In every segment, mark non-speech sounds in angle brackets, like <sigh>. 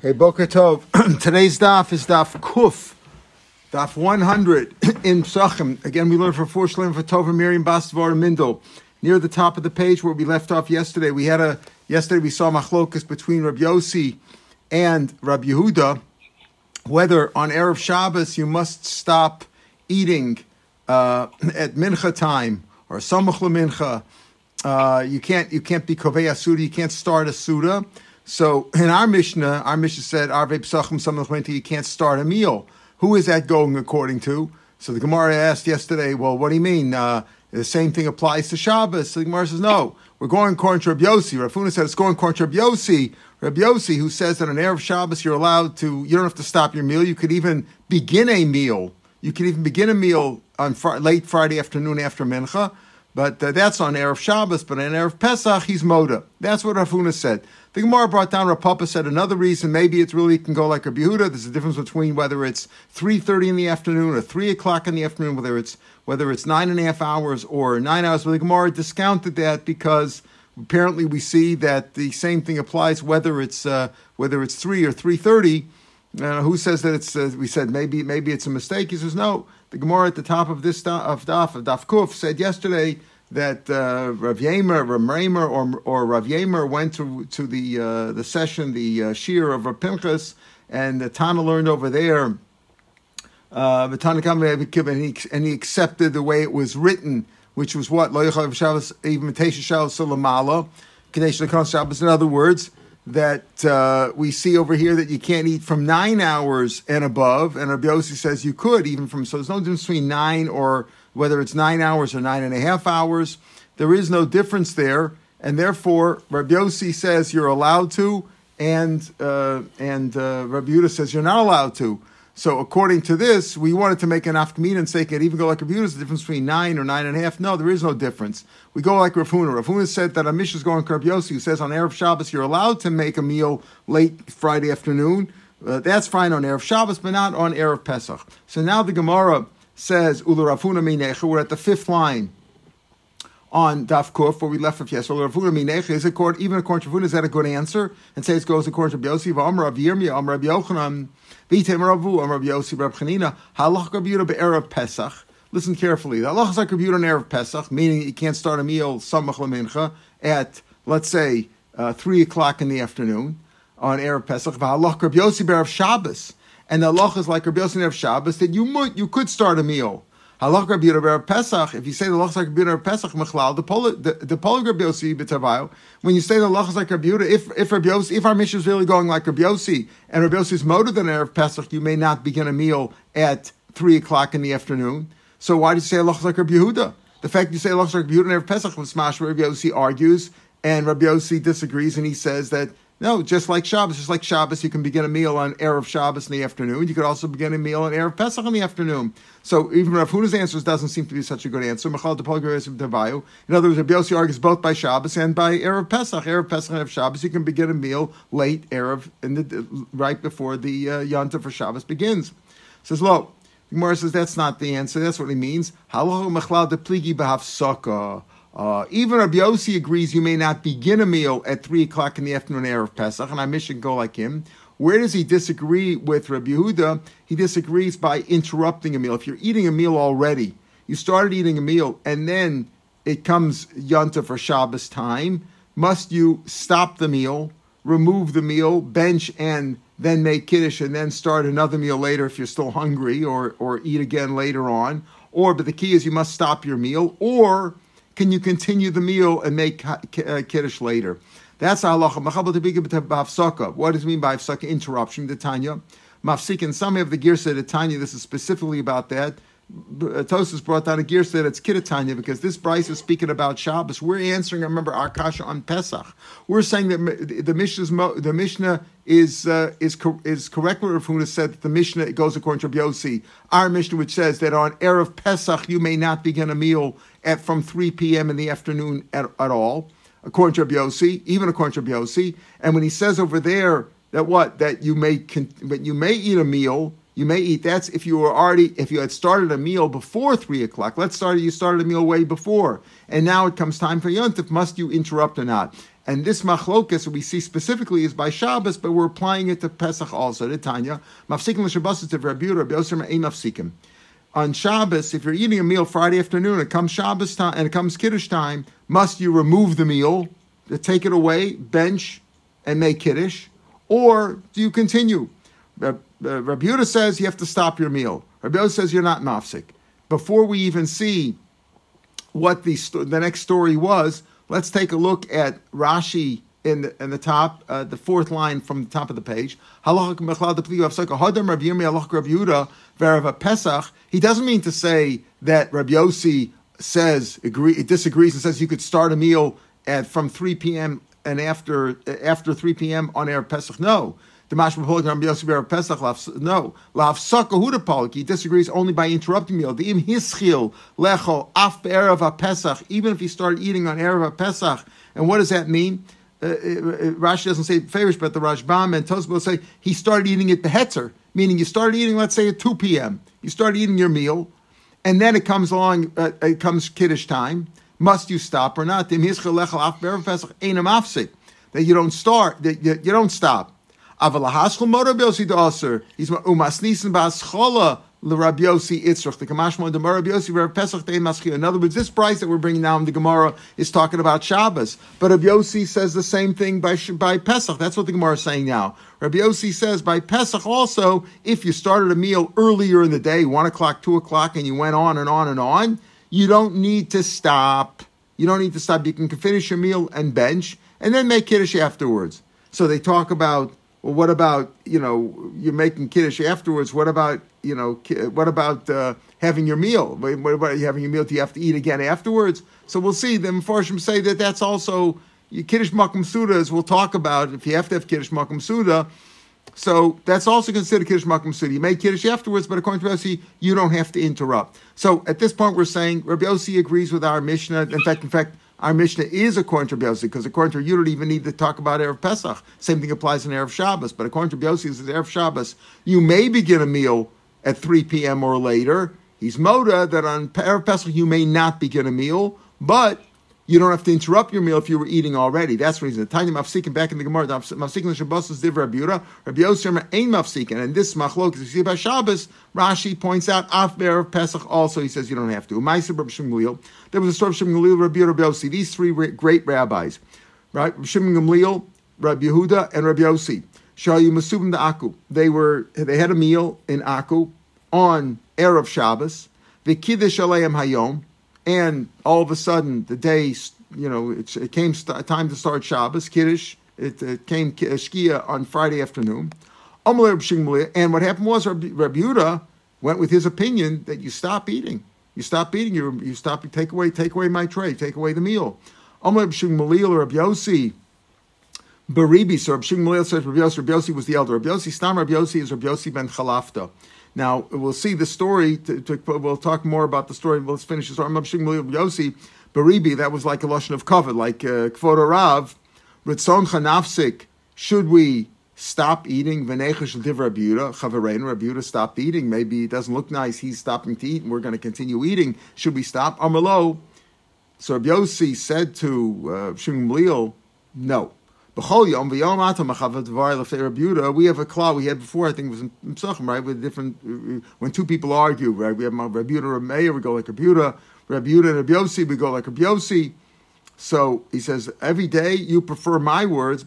Hey, Boker Tov. <clears throat> Today's daf is daf Kuf, daf 100 <clears throat> in Psachim. Again, we learned for four Shalom for Tova Miriam Bastvar Mindel. Near the top of the page where we left off yesterday, we had a yesterday we saw machlokas between Rabbi Yossi and Rabbi Yehuda, whether on erev Shabbos you must stop eating uh, at mincha time or samach mincha. Uh, you can't you can't be kovei asuda. You can't start a suda. So in our Mishnah, our Mishnah said, Arve you can't start a meal. Who is that going according to? So the Gemara asked yesterday, well, what do you mean? Uh, the same thing applies to Shabbos. So the Gemara says, no, we're going to Rabbi Yossi. Rav Huna said it's going to Rabbi Yossi. Rabbi Yossi, who says that on Erev Shabbos you're allowed to, you don't have to stop your meal. You could even begin a meal. You could even begin a meal on fr- late Friday afternoon after Mincha. But uh, that's on Erev Shabbos, but on Erev Pesach, he's Moda. That's what Rav Huna said. The Gemara brought down Rav Papa said another reason, maybe it's really can go like a Yehuda. There's a difference between whether it's 3.30 in the afternoon or 3 o'clock in the afternoon, whether it's whether it's nine and a half hours or nine hours. But the Gemara discounted that because apparently we see that the same thing applies whether it's uh, whether it's 3 or 3.30. Uh, who says that it's? Uh, we said maybe maybe it's a mistake. He says no. The Gemara at the top of this of Daf of Daf Kuf said yesterday that uh, Rav Yemer, Rav or or Rav Yemer went to to the uh, the session, the uh, of Rav Pinchas, and the Tana learned over there. Uh, the Tana he and he accepted the way it was written, which was what. In other words, that uh, we see over here that you can't eat from nine hours and above, and Rabbi says you could even from. So there's no difference between nine or whether it's nine hours or nine and a half hours. There is no difference there, and therefore Rabbi says you're allowed to, and uh, and uh, Rabbi Yudah says you're not allowed to. So according to this, we wanted to make an afkamin and say it even go like Rabbi Is The difference between nine or nine and a half? No, there is no difference. We go like Rav Huna. Rafuna said that a Amish is going to who says on Erev Shabbos you're allowed to make a meal late Friday afternoon. Uh, that's fine on Erev Shabbos, but not on Erev Pesach. So now the Gemara says Ulu Rav Huna Minecha. We're at the fifth line on Daf Kuf, where we left off yesterday. Is according, even according to Rav Huna, is that a good answer? And says it goes according to Yossi, Amr Rav Yirmiyah, Amr Rabbi Yochanan. Vitem Ravu, Amr Yossi, Rab Chanina, Halach Rabbi Yehuda Pesach. Listen carefully. The halach is like Yehuda Erev Pesach, meaning you can't start a meal Samach Lamincha at, let's say, uh, 3 o'clock in the afternoon on Erev Pesach. Halach Rabbi Yossi Erev Shabbos. And the halach is like Yossi Erev Shabbos, that you, might, you could start a meal Halach Rabbi Yehuda Pesach. If you say the halach like Rabbi Yehuda Pesach Mechlal, the pol the, the pol Rabbi. When you say the halach like Rabbi Yehuda, if if Rabbi if our mission is really going like Rabbi Yossi, and Rabbi Yossi is motor than erev Pesach, you may not begin a meal at three o'clock in the afternoon. So why do you say halach like Rabbi Yehuda? The fact you say halach like Rabbi Yehuda and erev Pesach was smash. Rabbi Yossi argues, and Rabbi Yossi disagrees, and he says that no, just like Shabbos, just like Shabbos, you can begin a meal on Erev Shabbos in the afternoon. You could also begin a meal on Erev Pesach in the afternoon. So even Rav Huna's answers doesn't seem to be such a good answer. In other words, Rabbi Yossi argues both by Shabbos and by Erev Pesach. Erev Pesach and Erev Shabbos, you can begin a meal late Erev, in the, right before the uh, for Shabbos begins. Says, lo, Gemara says that's not the answer. That's what he means. Halacha mechlal de pligi b'hafsaka. Uh, even Rabbi Yossi agrees you may not begin a meal at 3 o'clock in the afternoon of Pesach, and I mission go like him. Where does he disagree with Rabbi Yehuda? He disagrees by interrupting a meal. If you're eating a meal already, you started eating a meal, and then it comes Yonta for Shabbos time, must you stop the meal, remove the meal, bench, and then make Kiddush, and then start another meal later if you're still hungry, or, or eat again later on? Or, but the key is you must stop your meal, or can you continue the meal and make uh, kiddush later? That's halacha. What does it mean by hafsaka? Interruption. The Tanya. Mafsik some have the girsa the Tanya. This is specifically about that. Tosus brought down a gear that it's Kiddatanya because this Bryce is speaking about Shabbos. We're answering, remember, our kasha on Pesach. We're saying that the Mishnah's the Mishnah is uh, is is correct. What Rav said that the Mishnah goes according to Yossi. Our Mishnah, which says that on erev Pesach you may not begin a meal at from three p.m. in the afternoon at, at all, according to Yossi, even according to Yossi. And when he says over there that what that you may but you may eat a meal you may eat. That's if you were already if you had started a meal before three o'clock. Let's start. You started a meal way before, and now it comes time for yontif. Must you interrupt or not? And this machlokas we see specifically is by Shabbos, but we're applying it to Pesach also. The Tanya, mafsikim to Rabbi Rabbi. On Shabbos, if you're eating a meal Friday afternoon, it comes Shabbos time and it comes Kiddush time, must you remove the meal, take it away, bench, and make Kiddush, or do you continue? Rabbi Yehuda says you have to stop your meal. Rabbi Yehuda says you're not mafsik. Before we even see what the the next story was, Let's take a look at Rashi in the, in the top, uh, the fourth line from the top of the page. He doesn't mean to say that Rabbi Yossi says agree, disagrees and says you could start a meal at from 3 p.m. and after after 3 p.m. on air Pesach. No, the Mashma Rabbi Yossi Pesach. No, Lafsaka Huda He disagrees only by interrupting meal. The im hischil lecho af erev Pesach. Even if he started eating on erev Pesach, and what does that mean? Uh, uh, uh, Rashi doesn't say favorish, but the Rashbam and Tosfos say he started eating at behetzer, meaning you started eating, let's say, at 2 p.m. You started eating your meal, and then it comes along, uh, it comes Kiddush time. Must you stop or not? That you don't start, that you, you don't stop. Avalahashal motor bilsi aser. He's umasnisen baschola l'Rabbi Yossi. The Kamashmo the Rabbi Yossi Rav Pesach Dei Maschil. In other words, this price that we're bringing now in the Gemara is talking about Shabbos, but Rabbi Yossi says the same thing by by Pesach. That's what the Gemara is saying now. Rabbi Yossi says by Pesach also, if you started a meal earlier in the day, one o'clock, two o'clock, and you went on and on and on, you don't need to stop. You don't need to stop. You can finish your meal and bench, and then make kiddush afterwards. So they talk about well, what about you know you're making kiddush afterwards? What about you know what about uh, having your meal? What about having your meal? Do you have to eat again afterwards? So we'll see. The Mepharshim say that that's also kiddush makom suda, as we'll talk about. If you have to have kiddush makom suda, so that's also considered kiddush makom suda. You make kiddush afterwards, but according to Yossi, you don't have to interrupt. So at this point, we're saying Rabbi Yossi agrees with our Mishnah. In fact, in fact our Mishnah is according to Biyosi, because according to you don't even need to talk about Erev Pesach. Same thing applies in Erev Shabbos. But according to Biyosi, says Erev Shabbos, you may begin a meal at 3 p.m. or later. He's Moda that on Erev Pesach you may not begin a meal, but you don't have to interrupt your meal if you were eating already. That's the reason. Tiny mafsikin back in the Gemara, mafsikin l'shabbos is Rabbi Yehuda. Rabbi Yosef ain't mafsikin. And this machlok, as you see by Shabbos, Rashi points out af of Pesach also. He says you don't have to. Ma'aser Rabbi Shmuel. There was a story of Gamliel, Rabbi Yossi. These three great rabbis, right? Shimon Gamliel, Rabbi Yehuda, and Rabbi Yossi. Shayu Masubim the Aku. They were they had a meal in Aku on erev Shabbos. The Kiddush Hayom and all of a sudden the day, you know, it, it came st- time to start Shabbos, Kiddush, it, it came uh, Shkia on Friday afternoon. And what happened was Rabbi, Yehuda went with his opinion that you stop eating. You stop eating, you, you stop, you take away, take away my tray, take away the meal. Rabbi Shimon or Rabbi Yossi, Baribi, so Rabbi Shimon says Rabbi Yossi, Rabbi Yossi was the elder. Rabbi Yossi, Stam Rabbi Yossi is Rabbi Yossi ben Chalafta. Now we'll see the story. To, to, we'll talk more about the story. Let's finish the story. Yossi Baribi. That was like a lashon of cover, like uh, Kvod Rav. Ritzon Chanafsik. Should we stop eating Venechesh Div Rabuda? Chavarein Rabuda stopped eating. Maybe it doesn't look nice. He's stopping to eat, and we're going to continue eating. Should we stop? Amalo. So Rabbi Yossi said to uh, Shimon no. We have a klal we had before, I think it was in Pesachim, right? With different, when two people argue, right? We have and Meir, we go like. Rabbi Yehuda and Rabbi we go like Rabbi Yossi. So he says, every day you prefer my words.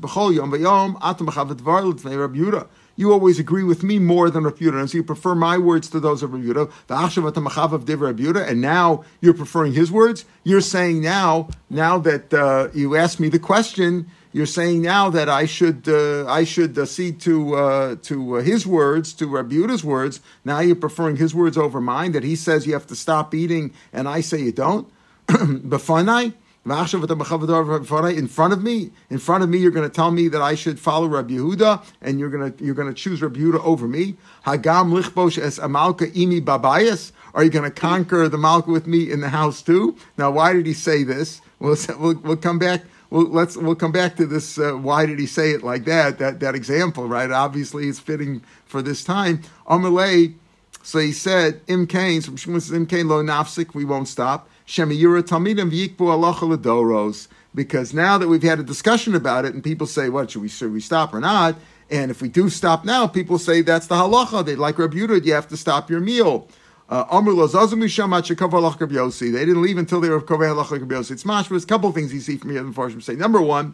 You always agree with me more than Yehuda, and so you prefer my words to those of Rabbi Yehuda. And now you're preferring his words. You're saying now, now that uh, you asked me the question, you're saying now that I should uh, I should uh, see to uh, to uh, his words, to Rabbi Yehuda's words. Now you're preferring his words over mine. That he says you have to stop eating, and I say you don't. <clears throat> B'fanai, in front of me, in front of me, you're going to tell me that I should follow Rabbi Yehuda, and you're going to you're going to choose Rabbi Yehuda over me. Hagam lichbosh es amalka imi babayas. Are you going to conquer the malka with me in the house too? Now, why did he say this? We'll, we'll, we'll come back well, let's we'll come back to this. Uh, why did he say it like that? That that example, right? Obviously, it's fitting for this time. Amalei. So he said, "Im kain." So Im kain lo nafsik. We won't stop. Shemiyura talmidim v'yikbu alacha because now that we've had a discussion about it and people say, what, should we, should we stop or not? And if we do stop now, people say that's the halacha. They like Rabbi Yehuda, you have to stop your meal. Uh, they didn't leave until they were Yossi. It's mashma. There's a couple things you see from here in the say. Number one,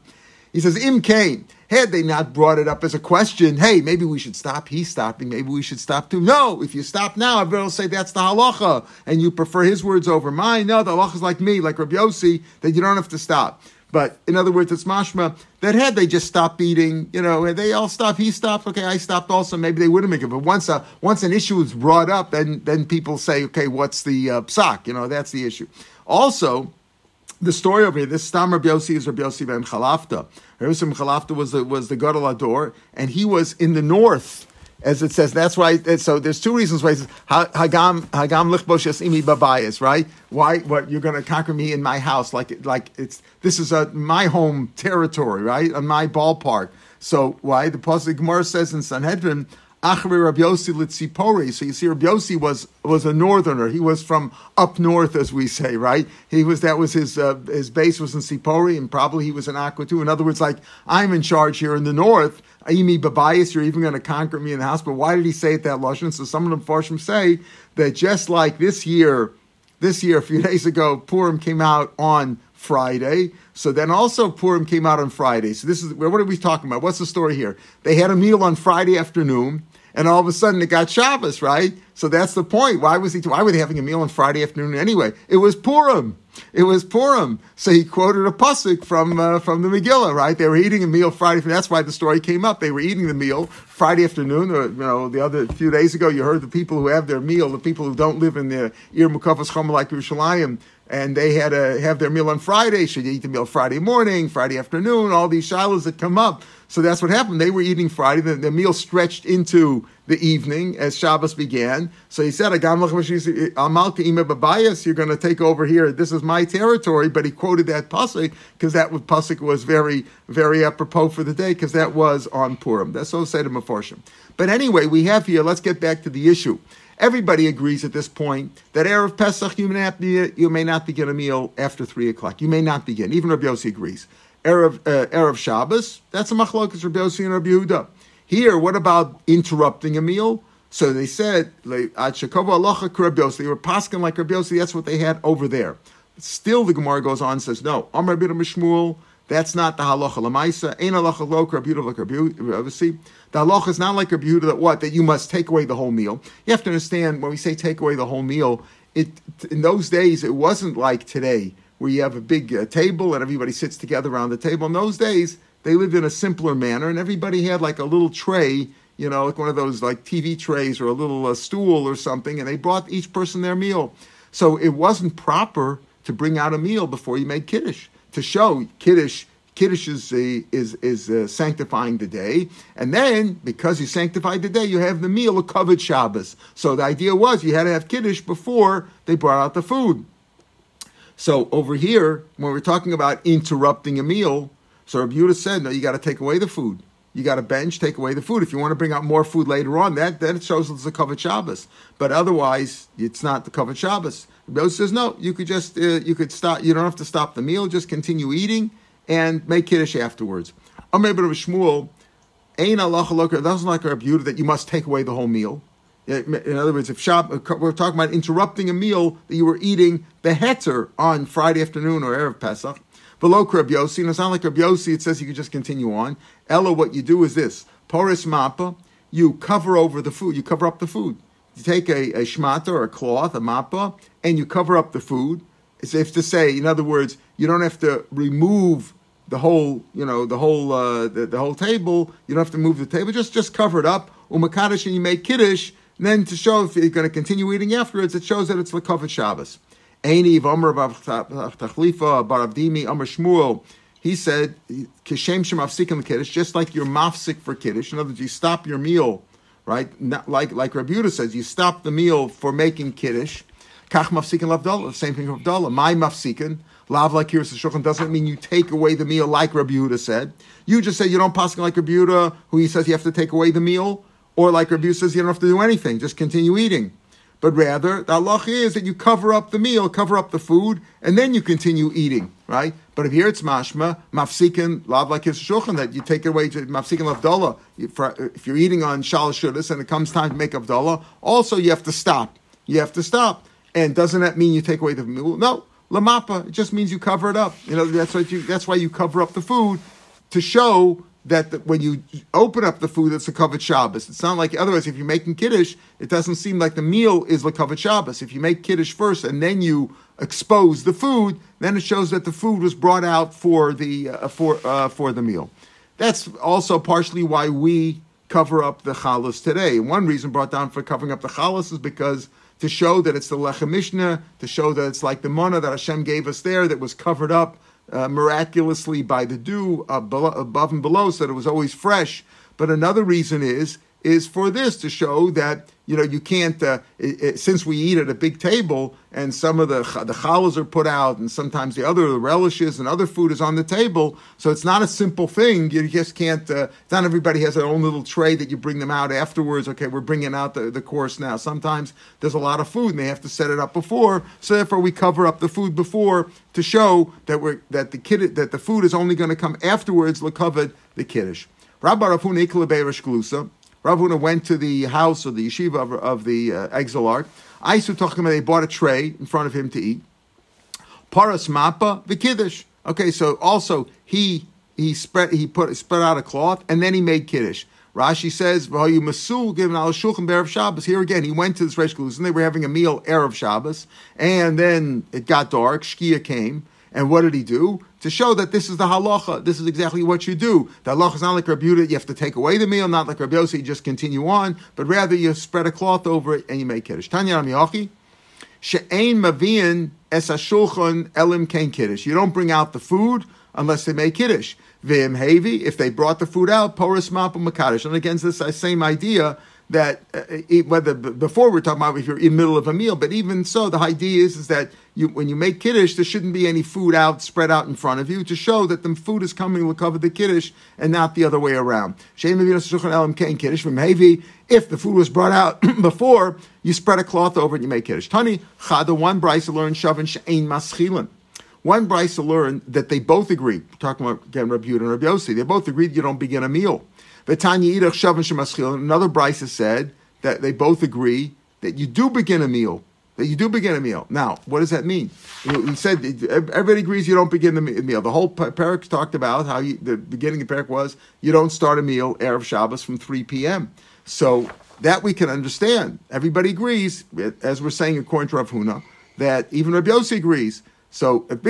he says, Im Kane, had they not brought it up as a question, hey, maybe we should stop, he's stopping, maybe we should stop too. No, if you stop now, everybody will say that's the halacha, and you prefer his words over mine. No, the halacha is like me, like Rabbi Yossi, that you don't have to stop. But in other words, it's mashma that had they just stopped eating, you know, they all stopped, he stopped, okay, I stopped also, maybe they wouldn't make it. But once a, once an issue is brought up, then then people say, okay, what's the uh, psak? You know, that's the issue. Also, the story over here, this Stam Rabbi Yossi is Rabbi Yossi ben Chalafta. Rabbi Yossi ben Chalafta was the, was the Gadol Ador, and he was in the north as it says. That's why. So there's two reasons why it says Hagam Hagam lichbosh imi babayis. Right? Why? What you're going to conquer me in my house? Like like it's this is a my home territory, right? On my ballpark. So why the pasuk Gemara says in Sanhedrin. Achri Rabbi Yossi Litzipori. So you see, Rabbi Yossi was was a northerner. He was from up north, as we say, right? He was that was his uh, his base was in Sipori, and probably he was in Aku too. In other words, like I'm in charge here in the north, Amy Babayas, you're even going to conquer me in the house. But why did he say it that Lashon? So some of the Farshim say that just like this year, this year, a few <laughs> days ago, Purim came out on Friday. So then also Purim came out on Friday. So this is, what are we talking about? What's the story here? They had a meal on Friday afternoon and all of a sudden it got Shabbos, right? So that's the point. Why was he? Why were they having a meal on Friday afternoon anyway? It was Purim. It was Purim. So he quoted a pasuk from uh, from the Megillah, right? They were eating a meal Friday. That's why the story came up. They were eating the meal Friday afternoon. Or, you know, the other few days ago, you heard the people who have their meal, the people who don't live in the Ir Mukafas Chom like Yerushalayim, and they had to have their meal on Friday. Should you eat the meal Friday morning, Friday afternoon? All these shilas that come up. So that's what happened. They were eating Friday. The, the meal stretched into the evening as Shabbos began. So he said, you're going to take over here. This is my territory. But he quoted that pasuk because that was, pasuk was very, very apropos for the day because that was on Purim. That's so said to Meforshim. But anyway, we have here, let's get back to the issue. Everybody agrees at this point that Erev Pesach, you may not, be, you may not begin a meal after 3 o'clock. You may not begin. Even Rabbi Yossi agrees. Erev, uh, Erev Shabbos, that's a machlokas Rabbi Yossi and Rabbi Yehuda. Here, what about interrupting a meal? So they said, they were paskin like Rabbi that's what they had over there. Still, the Gemara goes on and says, no, Amr Rabbi Mishmuel, that's not the halacha lamaisa. Ain't halacha lo like Rabbi. The halacha is not like Rabbi that what? That you must take away the whole meal. You have to understand, when we say take away the whole meal, it in those days, it wasn't like today where you have a big uh, table and everybody sits together around the table. In those days, they lived in a simpler manner, and everybody had like a little tray, you know, like one of those like TV trays or a little uh, stool or something, and they brought each person their meal. So it wasn't proper to bring out a meal before you made kiddush to show kiddush. Kiddush is is is uh, sanctifying the day, and then because you sanctified the day, you have the meal of covered Shabbos. So the idea was you had to have kiddush before they brought out the food. So over here, when we're talking about interrupting a meal, so Rabbi Yehuda said, no, you got to take away the food. You got to bench, take away the food. If you want to bring out more food later on, that then it shows it's a covered Shabbos. But otherwise, it's not the covered Shabbos. Rabbi says, no, you could just uh, you could stop. You don't have to stop the meal. Just continue eating and make kiddush afterwards. Amr ibn Shmuel, ain't Allah not like Rabbi Yehuda that you must take away the whole meal. In other words, if shop, we're talking about interrupting a meal that you were eating beheter on Friday afternoon or Erev Pesach, below Rabbi Yossi, and it's not like Rabbi Yossi, it says you can just continue on. Ella, what you do is this, poris mappa, you cover over the food, you cover up the food. You take a, a shmata or a cloth, a mappa, and you cover up the food. It's if to say, in other words, you don't have to remove the whole, you know, the whole, uh, the, the whole table. You don't have to move the table. Just, just cover it up. Umakadish, and you make kiddush then to show if you're going to continue eating afterwards, it shows that it's Lakovat Shabbos. Eini Omer Tachlifa Baravdimi Amr Shmuel. He said, "Kishem shem afsikim kiddush," just like you're mafsik for kiddush. In other words, you stop your meal, right? Not like like Rabbi Yehuda says, you stop the meal for making kiddush. Kach mafsikin lavdallah. Same thing for lavdallah. My mafsikin. Lav like here shulchan doesn't mean you take away the meal like Rabbi Yehuda said. You just say you don't pass like Rabbi Yehuda, who he says you have to take away the meal. Or like Rabbi says, you don't have to do anything, just continue eating. But rather, the Allah is that you cover up the meal, cover up the food, and then you continue eating. right? But if here it's mashma, mafsikin lav shulchan that you take it away to mafsikin avdallah. If you're eating on shalosh and it comes time to make avdallah, also you have to stop. You have to stop. And doesn't that mean you take away the meal? No, lamapa. It just means you cover it up. You know that's what you. That's why you cover up the food to show that the, when you open up the food, it's a covered Shabbos. It's not like otherwise. If you're making kiddush, it doesn't seem like the meal is covered Shabbos. If you make kiddush first and then you expose the food, then it shows that the food was brought out for the uh, for uh, for the meal. That's also partially why we cover up the chalus today. One reason brought down for covering up the chalus is because to show that it's the lechem mishnah, to show that it's like the mana that Hashem gave us there that was covered up uh, miraculously by the dew above and below, so that it was always fresh. But another reason is is for this to show that you know you can't uh, it, it, since we eat at a big table and some of the the challahs are put out and sometimes the other the relishes and other food is on the table so it's not a simple thing. You just can't uh, not everybody has their own little tray that you bring them out afterwards. Okay we're bringing out the, the course now. Sometimes there's a lot of food and they have to set it up before so therefore we cover up the food before to show that we're that the kid that the food is only going to come afterwards the kiddush. Rabbi Rafun Glusa Rav Huna went to the house or the yeshiva of, of the uh, exilarch. Aisu about they bought a tray in front of him to eat. Paras mappa the. Okay, so also he he spread he put spread out a cloth and then he made kiddush. Rashi says, "V'hayu masul given al shulchan berev Shabbos." Here again, he went to this Reish and they were having a meal erev Shabbos, and then it got dark. Shkia came, and what did he do? To show that this is the halacha, this is exactly what you do. The halacha is not like Rabbi you have to take away the meal, not like Rabbi Yossi, you just continue on, but rather you spread a cloth over it and you make kiddush. Tanya Amiyachi, she'ein mavian es hashulchan elim kain kiddush. You don't bring out the food unless they make kiddush. Vim hevi, if they brought the food out, poris mapu makadish. And against this same idea, that uh, whether before we're talking about if you're in middle of a meal, but even so, the idea is is that you when you make kiddush, there shouldn't be any food out spread out in front of you to show that the food is coming to cover the kiddush and not the other way around. If the food was brought out <clears throat> before, you spread a cloth over it and you make kiddush. Tani chada one brisa learned shavin she'ein maschilin. One brisa learned that they both agree. talking about again Rabbi Yehuda and Rabbi Yossi. They both agreed you don't begin a meal. Another brisa said that they both agree that you do begin a meal. That you do begin a meal. Now, what does that mean? We said everybody agrees you don't begin the meal. The whole parak talked about how you, the beginning of parak was you don't start a meal erev Shabbos from three p.m. So that we can understand. Everybody agrees, as we're saying according to Rav Huna, that even Rabbi Yossi agrees so you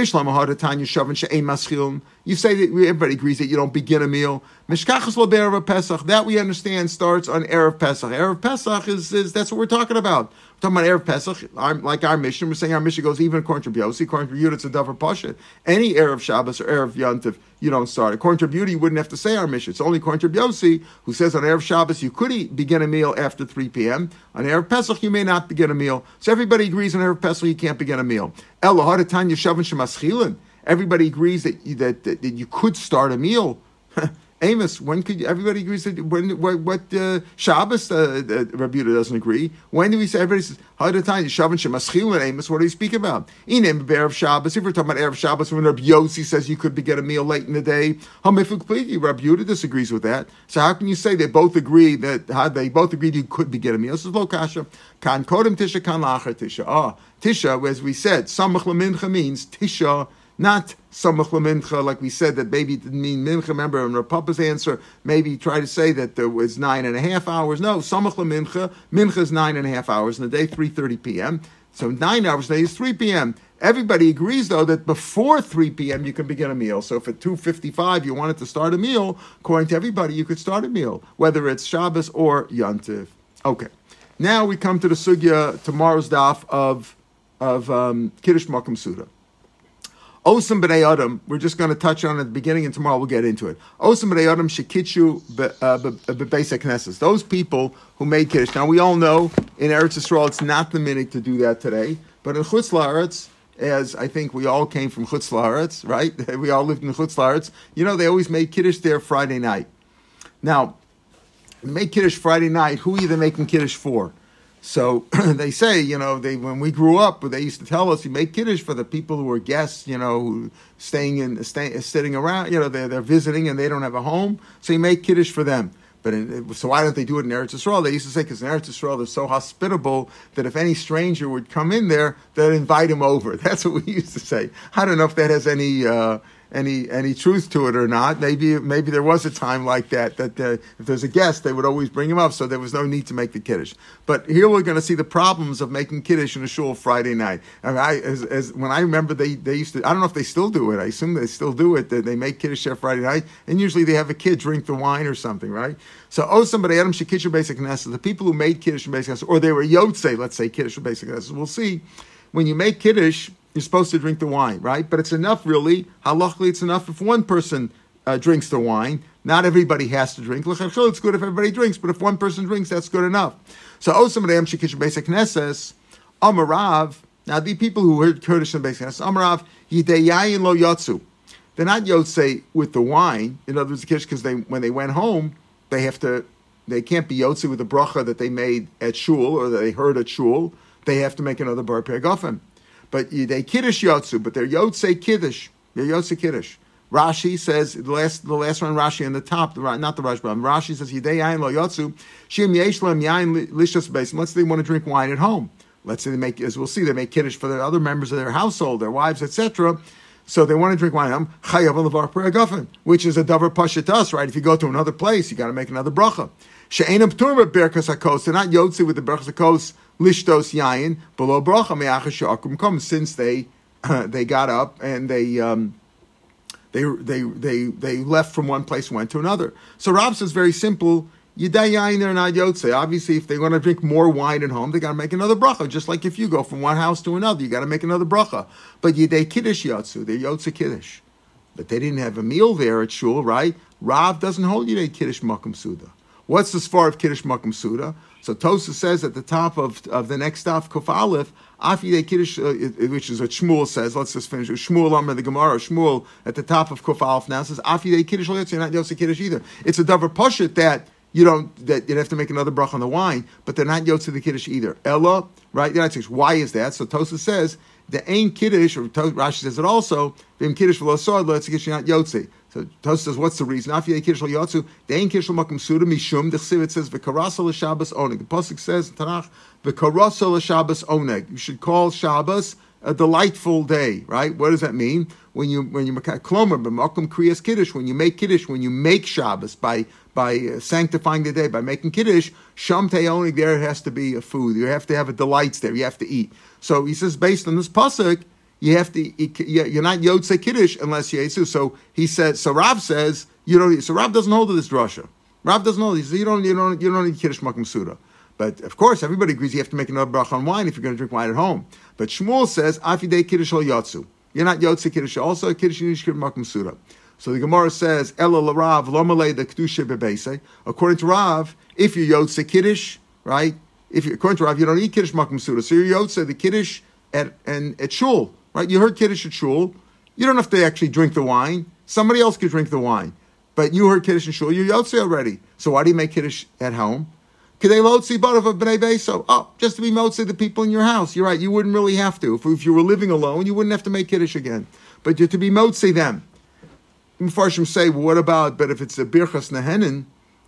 say that everybody agrees that you don't begin a meal. Mishkachas Lo Pesach, that we understand starts on Erev Pesach. Erev Pesach is, is that's what we're talking about. We're talking about Erev Pesach, like our mission. We're saying our mission goes even according to Biosi, according to Yud, it's a Davar Pasha. Any Erev Shabbos or Erev Yantiv, you don't start. According to Beauty, you wouldn't have to say our mission. It's only according to Biosi, who says on Erev Shabbos you could eat, begin a meal after 3 p.m. On Erev Pesach, you may not begin a meal. So everybody agrees on Erev Pesach, you can't begin a meal. Elohadatan Yeshavin Shemaschilin. Everybody agrees that, that, that, that you could start a meal. <laughs> Amos, when could everybody agrees that when what, what uh, Shabbos uh, uh, Rabbi doesn't agree? When do we say everybody says how the time Shabbos Shemaschil and Amos? What do you speak about? In Erev Shabbos, if we're talking about Erev Shabbos, when Rabbi Yossi says you could be, get a meal late in the day, Hamifik completely Rabbi Yehuda disagrees with that. So how can you say they both agree that how they both agreed you could be get a meal? This is low kasha. Kan kodem tisha kan lacher tisha. Ah, tisha, as we said, samach lemincha means tisha not samach mincha, like we said that maybe didn't mean mincha. Remember, in Papa's answer, maybe try to say that there was nine and a half hours. No, samach mincha. Mincha is nine and a half hours in the day, three thirty p.m. So nine hours a day is three p.m. Everybody agrees, though, that before 3 p.m. you can begin a meal. So if at 2.55 you wanted to start a meal, according to everybody, you could start a meal, whether it's Shabbos or Yantiv. Okay. Now we come to the sugya, tomorrow's daf of, of um, Kiddush Makom Suda. Osam b'nei adam, we're just going to touch on at the beginning, and tomorrow we'll get into it. Osam b'nei adam shekitchu b'beis uh, uh, knesses. Those people who made kiddush. Now we all know in Eretz Yisrael it's not the minute to do that today, but in Chutz La'aretz, as I think we all came from Chutz La'aretz, right? <laughs> we all lived in Chutz La'aretz. You know they always made kiddush there Friday night. Now, make kiddush Friday night. Who are you making kiddush for? So <clears throat> they say, you know, they when we grew up, they used to tell us you make kiddush for the people who are guests, you know, who staying in, staying, sitting around, you know, they're, they're visiting and they don't have a home, so you make kiddush for them. But in, so why don't they do it in Eretz Yisrael? They used to say because in Eretz Yisrael they're so hospitable that if any stranger would come in there, they'd invite him over. <laughs> That's what we used to say. I don't know if that has any uh, any any truth to it or not. Maybe maybe there was a time like that that if there's a guest, they would always bring him up, so there was no need to make the kiddush. But here we're going to see the problems of making kiddush in a shul Friday night. Mean, I as, as, when I remember they, they used to. I don't know if they still do it. I assume they still do it. That they make kiddush there Friday night, and usually they have a kid drink the wine or something, right? So oh somebody Adam Shekitcher basic Knesset, the people who made kiddush in basic Knesset, or they were yotze, let's say kiddush in basic Knesset. We'll see when you make kiddush you're supposed to drink the wine, right? But it's enough, really. Halachically, it's enough if one person uh, drinks the wine. Not everybody has to drink. It's good if everybody drinks, but if one person drinks, that's good enough. So, Osamadam Shekish Basic Knesses, Amarav, now the people who heard Kiddush in Basic Knesses, Amarav, Yideyayin Lo Yotsu. They're not Yotze with the wine. In other words, because they, when they went home, they have to, they can't be Yotze with the bracha that they made at Shul or that they heard at Shul. They have to make another Bar Pergofen. But they kiddush yotzu, but they're yotze kiddush. They're yotze kiddush. Rashi says the last the last one Rashi on the top, the, not the Rashi, but Rashi says Yidei Yain Lo Yotzu Shim Yesh Yain Lishos Basin. Let's say they want to drink wine at home. Let's say they make, as we'll see, they make kiddush for the other members of their household, their wives, etc. So they want to drink wine. Chayav levar peregafen, which is a davar pashatas, right? If you go to another place, you got to make another bracha. She'enam p'tur berkas hakos. They're not yotzi with the berkas hakos lishtos yayin below bracha me'achas come since they uh, <clears throat> they got up and they. Um, they, they, they, they left from one place and went to another. So Rob says very simple, Yiday yain they're not yotze. Obviously, if they want to drink more wine at home, they got to make another bracha. Just like if you go from one house to another, you got to make another bracha. But Yiday kiddush yotzu, they're yotze kiddush. But they didn't have a meal there at shul, right? Rav doesn't hold Yiday kiddush makom suda. What's the far of kiddush makom suda? So Tosa says at the top of, of the next stuff, Kuf Aleph, Afi Kiddush, uh, which is what Shmuel says. Let's just finish. Shmuel Amr the Gemara. Shmuel at the top of Kuf Aleph now says Afi Kiddush. You're not Yosef Kiddush either. It's a davar pashit that you don't that you'd have to make another brach on the wine, but they're not yotze the kiddush either. Ella, right? Why is that? So Tosa says the ain kiddush, or Rashi says it also. Vim kiddush v'lo lo kiddush not yotze. So Tos says, what's the reason? Afiyei kiddush yotzu, dein kiddush makom suda mishum. The chsivit says v'karasa l'shabbos oneg. The pasuk says in Tanakh v'karasa l'shabbos oneg. You should call Shabbos a delightful day, right? What does that mean? When you when you klomer b'makom kriyas kiddush, when you make kiddush, when you make Shabbos by by uh, sanctifying the day by making kiddush, sham only there has to be a food. You have to have a delights there. You have to eat. So he says, based on this pasuk, you have to you're not yotze kiddush unless you yesu. So he said. So Rav says you don't. So Rav doesn't hold to this drasha. Rav doesn't hold. He says you don't you don't you don't need kiddush makom suda. But of course, everybody agrees you have to make another bracha on wine if you're going to drink wine at home. But Shmuel says afidei kiddush al yotzu. You're not yotze kiddush. Also kiddush kiddush makom suda. So the Gemara says ela Rav lomalei the kedusha bebeise. According to Rav, if you're yotze kiddush, right? If you according to Rav, you don't need kiddush makom suda. So you're yotze the kiddush at and at shul. Right? You heard Kiddush at Shul. You don't have to actually drink the wine. Somebody else could drink the wine. But you heard Kiddush in Shul. You're Yotze already. So why do you make Kiddush at home? Oh, just to be Motzi the people in your house. You're right. You wouldn't really have to. If, if you were living alone, you wouldn't have to make Kiddush again. But you're to be Motzi them. Mepharshim say, well, what about, but if it's a Birchas Nehenin,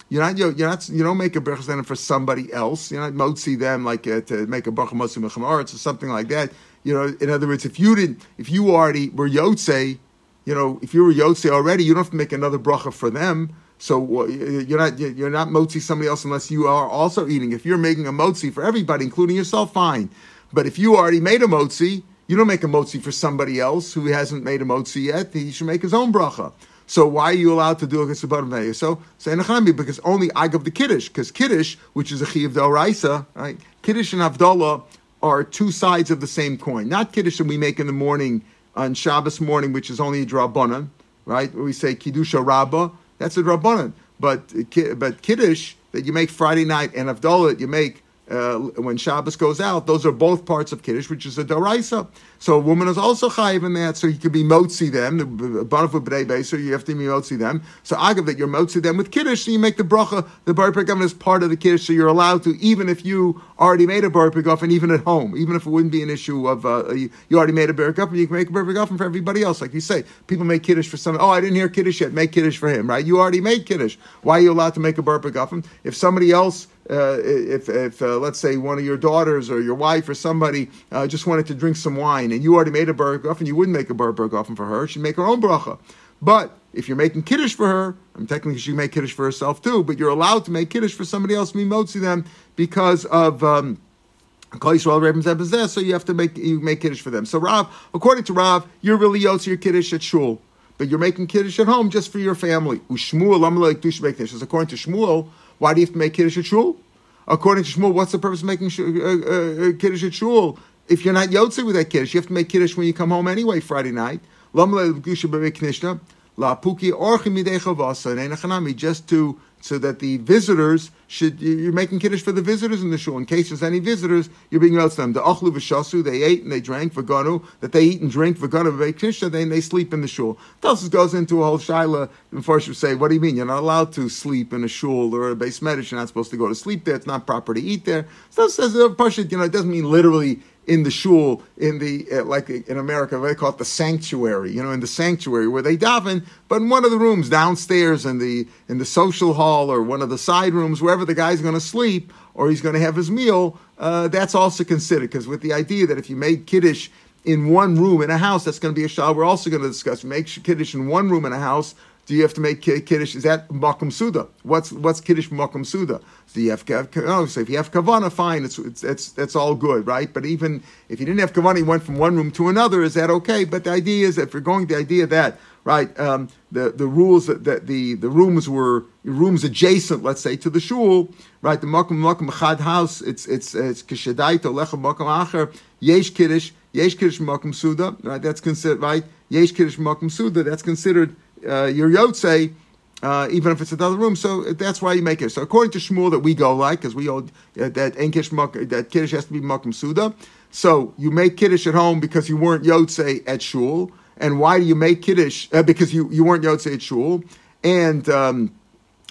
you're not, you're not, you don't make a Birchas Nehenin for somebody else. You're not Motzi them like uh, to make a Baruch Motzi or something like that. You know, in other words, if you didn't, if you already were Yotze, you know, if you were Yotze already, you don't have to make another bracha for them. So you're not you're not motzi somebody else unless you are also eating. If you're making a motzi for everybody, including yourself, fine. But if you already made a motzi, you don't make a motzi for somebody else who hasn't made a motzi yet. He should make his own bracha. So why are you allowed to do a kesubad So say nachami because only I give the kiddush because kiddush, which is a chiyav del right? Kiddush and avdallah are two sides of the same coin. Not kiddush that we make in the morning on Shabbos morning, which is only a drabanan, right? We say kiddusha rabba, that's a drabanan. But but kiddush that you make Friday night and avdollah you make uh, when Shabbos goes out, those are both parts of Kiddush, which is a Doraisa. So a woman is also chayiv in that, so you could be motzi them, the b'dei so you have to be motzi them. So agav that you're motzi them with Kiddush, so you make the bracha, the bar as part of the Kiddush, so you're allowed to, even if you already made a bar and even at home, even if it wouldn't be an issue of, uh, you, you, already made a bar you can make a bar for everybody else, like you say. People make Kiddush for someone, oh, I didn't hear Kiddush yet, make Kiddush for him, right? You already made Kiddush. Why are you allowed to make a bar If somebody else uh, if, if uh, let's say one of your daughters or your wife or somebody uh, just wanted to drink some wine and you already made a and you wouldn't make a bergoffen for her, she'd make her own bracha. But if you're making kiddush for her, I mean, technically she make kiddush for herself too, but you're allowed to make kiddush for somebody else, mimotzi them, because of. Um, so you have to make you make kiddush for them. So Rav, according to Rav, you're really yotzi your kiddush at shul, but you're making kiddush at home just for your family. Ushmuel, I'm kiddush? Because according to Shmuel, why do you have to make Kiddush at Shul? According to Shmuel, what's the purpose of making uh, uh, uh, Kiddush at Shul? If you're not Yotze with that Kiddush, you have to make Kiddush when you come home anyway Friday night. La puki orchim just to so that the visitors should you're making kiddush for the visitors in the shul. In case there's any visitors, you're being out to them. The achlu v'shasu, they ate and they drank v'ganu, that they eat and drink v'ganu v'knisha, then they sleep in the shul. This goes into a whole shaila. And first you say, what do you mean? You're not allowed to sleep in a shul or a base medish. You're not supposed to go to sleep there. It's not proper to eat there. So says, oh, you know, it doesn't mean literally in the shul in the uh, like in America they call it the sanctuary you know in the sanctuary where they daven but in one of the rooms downstairs in the in the social hall or one of the side rooms wherever the guy's going to sleep or he's going to have his meal uh, that's also considered because with the idea that if you made kiddush in one room in a house that's going to be a shal we're also going to discuss. Make kiddush in one room in a house do you have to make kiddush? Is that makom suda? What's what's kiddush makom suda? Do you have oh, so if you have kavana, fine, it's it's it's that's all good, right? But even if you didn't have kavana, you went from one room to another. Is that okay? But the idea is that if you're going, the idea that right, um, the the rules that, that the the rooms were rooms adjacent, let's say, to the shul, right? The makom makom chad house, it's it's it's kishadaito lecha makom acher yesh kiddush yesh kiddush makom suda, right? That's considered right. Yesh kiddush makom suda. That's considered uh, your yotze, uh, even if it's another room. So that's why you make it. So according to Shmuel, that we go like, because we hold uh, that enkish that kiddush has to be makom suda. So you make kiddush at home because you weren't yotze at shul. And why do you make kiddush? Uh, because you, you weren't yotze at shul. And um,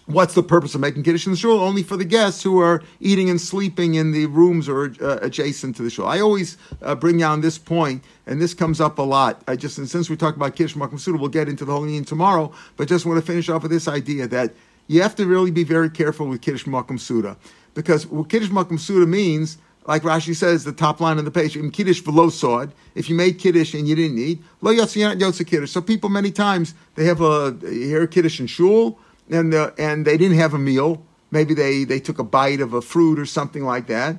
What's the purpose of making kiddush in the shul? Only for the guests who are eating and sleeping in the rooms or uh, adjacent to the shul. I always uh, bring down this point, and this comes up a lot. I just, and since we talked about kiddush makom suda, we'll get into the whole thing tomorrow. But just want to finish off with this idea that you have to really be very careful with kiddush makom suda, because what kiddush makom suda means like Rashi says, the top line of the page, in Kiddush below sword, if you made Kiddush and you didn't eat, lo yotzi Kiddush. So people many times, they have a, you hear Kiddush in shul, and the, and they didn't have a meal. Maybe they, they took a bite of a fruit or something like that.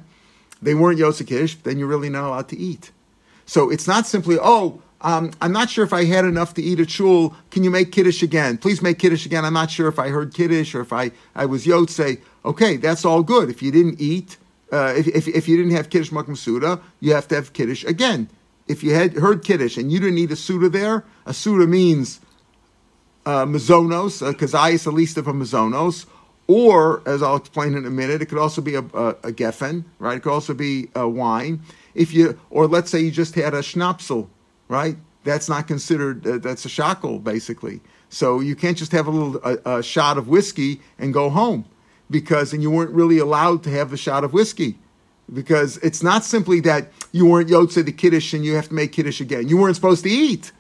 They weren't Yosekish, then you're really not allowed to eat. So it's not simply, oh, um, I'm not sure if I had enough to eat at shul. Can you make kiddush again? Please make kiddush again. I'm not sure if I heard kiddush or if I, I was yotze. Okay, that's all good. If you didn't eat, uh, if, if, if, you didn't have kiddush makom suda, you have to have kiddush again. If you had heard kiddush and you didn't eat a suda there, a suda means uh, mazonos, uh, kazayas at least of a mazonos, or as I'll explain in a minute, it could also be a, a, a geffen, right? It could also be a wine. If you, or let's say you just had a schnapsel, right? That's not considered. Uh, that's a shackle, basically. So you can't just have a little a, a, shot of whiskey and go home, because and you weren't really allowed to have the shot of whiskey, because it's not simply that you weren't yotze the kiddush and you have to make kiddush again. You weren't supposed to eat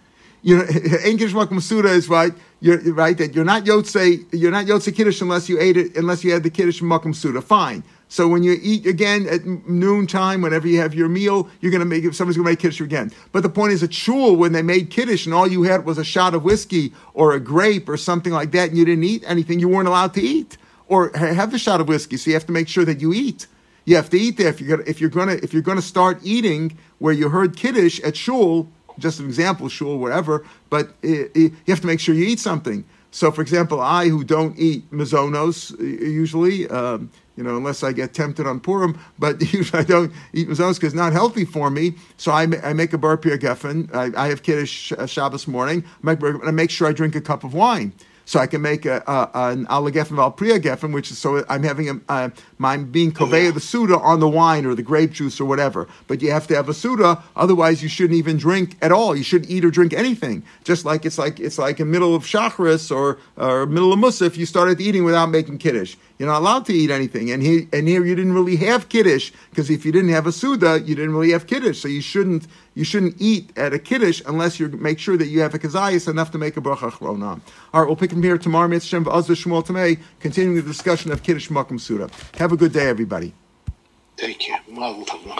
you know, English Masuda is right. You're right that you're not yotze, you're not yotze kiddush unless you ate it, unless you had the kiddush makom suda. Fine. So when you eat again at noon time, whenever you have your meal, you're going to make somebody's going to make kiddush again. But the point is, at shul when they made kiddush and all you had was a shot of whiskey or a grape or something like that, and you didn't eat anything, you weren't allowed to eat or have the shot of whiskey. So you have to make sure that you eat. You have to eat there if you're gonna, if you're going to if you're to start eating where you heard kiddush at shul just an example, shul, wherever, but it, it, you have to make sure you eat something. So, for example, I who don't eat mazonos usually, um, you know, unless I get tempted on Purim, but <laughs> usually I don't eat mazonos because it's not healthy for me. So I, I make a bar geffen. I, I have Kiddush Shabbos morning. I make, I make sure I drink a cup of wine. So I can make a, a an ala gefen val priya gefen, which is so I'm having a, a I'm being koveya the suda on the wine or the grape juice or whatever. But you have to have a suda, otherwise you shouldn't even drink at all. You shouldn't eat or drink anything. Just like it's like it's like in middle of shachris or or middle of musaf, you started eating without making kiddush. You're not allowed to eat anything. And here, and here you didn't really have kiddush because if you didn't have a suda, you didn't really have kiddush. So you shouldn't you shouldn't eat at a kiddush unless you make sure that you have a kazayas enough to make a bracha chronam. All right, we'll pick him here tomorrow. Mitzvah Azza Shmuel Tamei, continuing the discussion of kiddush makom suda. Have a good day, everybody. Thank you.